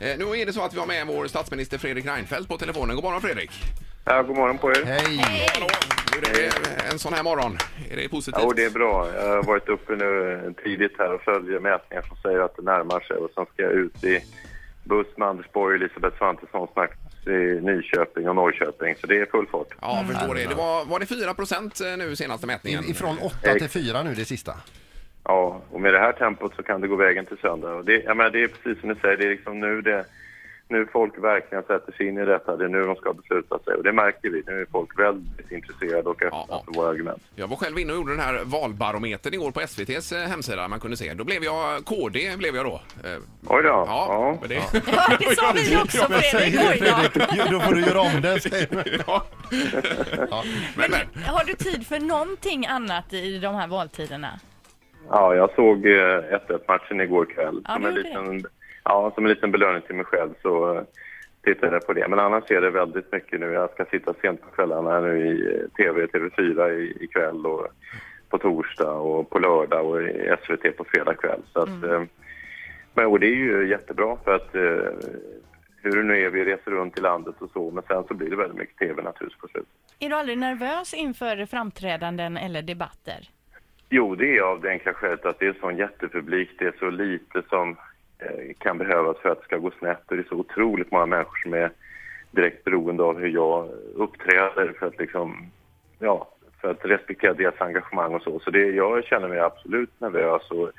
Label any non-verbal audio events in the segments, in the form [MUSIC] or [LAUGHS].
Eh, Nu är det så att vi har med vår statsminister Fredrik Reinfeldt på telefonen. God morgon Fredrik! Ja, god morgon på er. Hej! Hallå! Hur är det en sån här morgon? Är det positivt? Jo, det är bra. Jag har varit uppe nu tidigt här och följer mätningar som säger att det närmar sig. Och sen ska jag ut i buss med Anders Borg och Elisabeth Svantesson snart i Nyköping och Norrköping. Så det är full fart. Ja, jag förstår det. det var, var det 4 procent nu senaste mätningen? Ifrån 8 till 4 nu det sista. Ja, och med det här tempot så kan det gå vägen till söndag. Och det, jag menar, det är precis som ni säger, det är liksom nu det nu folk verkligen sätter sig in i detta. Det är nu de ska besluta sig. Och det märker vi. Nu är folk väldigt intresserade och öppna Ja, ja. för våra argument. Jag var själv inne och gjorde den här valbarometern igår på SVTs eh, hemsida. Man kunde se. Då blev jag KD, blev jag då. Eh, Oj då. Ja, Ja. men det... Ja, det sa vi också Fredrik. Oj då. [LAUGHS] Då får du göra om det. [LAUGHS] ja. Men, men. Har du tid för någonting annat i de här valtiderna? Ja, jag såg eh, 1-1-matchen igår kväll. Ja, som, en liten, ja, som en liten belöning till mig själv så eh, tittade jag på det. Men annars är det väldigt mycket nu. Jag ska sitta sent på kvällarna nu i eh, TV, TV4 i, ikväll och på torsdag och på lördag och i SVT på fredag kväll. Så att, Mm. eh, men, och det är ju jättebra för att eh, hur det nu är, vi reser runt i landet och så, men sen så blir det väldigt mycket TV naturligtvis på slutet. Är du aldrig nervös inför framträdanden eller debatter? Jo, det är av det enkla skälet att det är en sån jättepublik. Det är så lite som eh, kan behövas för att det ska gå snett. Och det är så otroligt många människor som är direkt beroende av hur jag uppträder för att liksom, ja, för att respektera deras engagemang och så. Så det, jag känner mig absolut nervös. Och,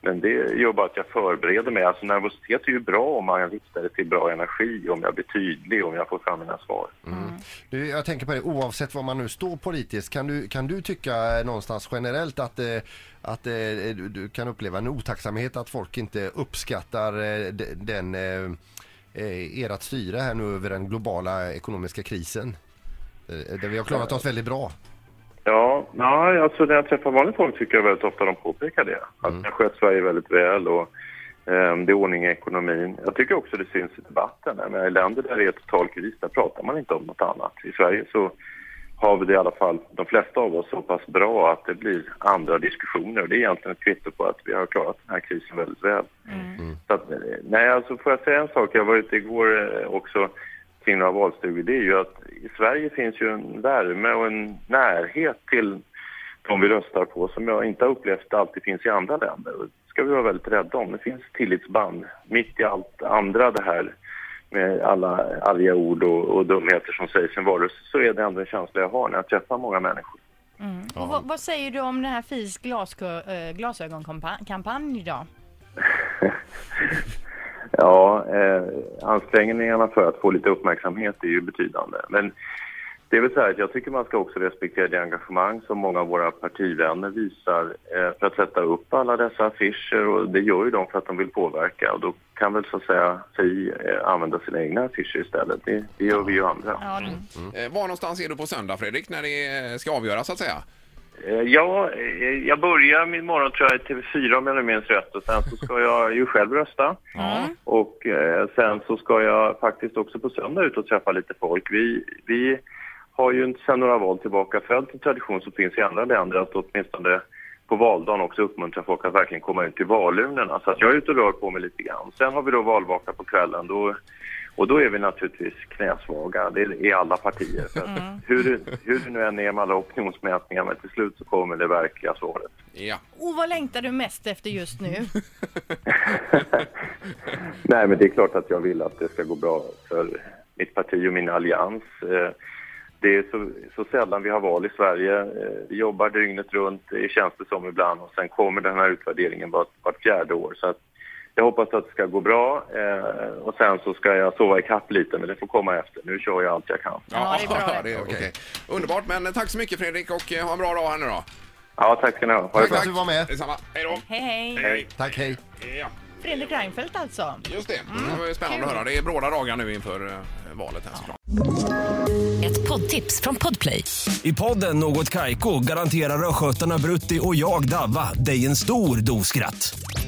men det gör bara att jag förbereder mig. Alltså nervositet är ju bra om man riktar det till bra energi, om jag blir tydlig, om jag får fram mina svar. Mm. Du, jag tänker på det, oavsett var man nu står politiskt, kan du, kan du tycka någonstans generellt att, eh, att eh, du, du kan uppleva en otacksamhet att folk inte uppskattar eh, den, eh, eh ert styre här nu över den globala ekonomiska krisen? Eh, där vi har klarat oss väldigt bra. Ja, ja alltså när jag träffar vanligt folk tycker jag väldigt ofta de påpekar det. Att jag skött Sverige väldigt väl och eh, det är ordning i ekonomin. Jag tycker också det syns i debatten. Menar, I länder där det är total kris, där pratar man inte om något annat. I Sverige så har vi det i alla fall, de flesta av oss, så pass bra att det blir andra diskussioner. Och det är egentligen ett kvitto på att vi har klarat den här krisen väldigt väl. Så att, eh, nej, alltså får jag säga en sak? Jag var ute igår eh, också kring några valstugor. Det är ju att i Sverige finns ju en värme och en närhet till de vi röstar på som jag inte har upplevt alltid finns i andra länder. Det ska vi vara väldigt rädda om. Det finns tillitsband mitt i allt andra det här med alla arga ord och, och dumheter som sägs i en valrörelse så är det ändå en känsla jag har när jag träffar många människor. Och vad, vad säger du om den här FIS äh, glasögonkampanj då? [LAUGHS] Ja, eh, ansträngningarna för att få lite uppmärksamhet är ju betydande. Men det är väl så här att jag tycker man ska också respektera det engagemang som många av våra partivänner visar eh, för att sätta upp alla dessa affischer och det gör ju de för att de vill påverka och då kan väl så att säga FI eh, använda sina egna affischer istället. Det, det gör vi ju andra. Ja, du. Eh, Var någonstans är du på söndag Fredrik, när det ska avgöras så att säga? Eh, Ja, eh, jag börjar min morgon tror jag i TV4 om jag nu minns rätt och sen så ska jag ju själv rösta. Och eh, sen så ska jag faktiskt också på söndag ut och träffa lite folk. Vi, vi har ju inte sedan några val tillbaka följt en tradition som finns i andra länder att åtminstone på valdagen också uppmuntra folk att verkligen komma ut till valurnorna. Så att jag är ute och rör på mig lite grann. Sen har vi då valvaka på kvällen. Då, och då är vi naturligtvis knäsvaga. Det är i alla partier. Att hur, hur det nu än är med alla opinionsmätningar, men till slut så kommer det verkliga svaret. Ja. Och vad längtar du mest efter just nu? [LAUGHS] Nej, men det är klart att jag vill att det ska gå bra för mitt parti och min allians. Eh, Det är så, så sällan vi har val i Sverige. Eh, Vi jobbar dygnet runt, det känns det som ibland. Och sen kommer den här utvärderingen vart, vart fjärde år. Så att jag hoppas att det ska gå bra. eh, Och sen så ska jag sova i kapp lite, men det får komma efter. Nu kör jag allt jag kan. Ja, det är bra. [LAUGHS] det är okej. Underbart, men tack så mycket Fredrik och eh, ha en bra dag här nu då. Ja, tack ska ni ha. Ha det Tack för bra. att du var med. Detsamma. Hej då. Hej, hej. Hej. Tack, hej. Ja, Fredrik Reinfeldt alltså. just det. Det var ju spännande att höra. Det är bråda dagar nu inför eh, valet här såklart. Ett poddtips från Podplay. I podden Något Kaiko garanterar östgötarna Brutti och jag, Davva, dig en stor dos skratt.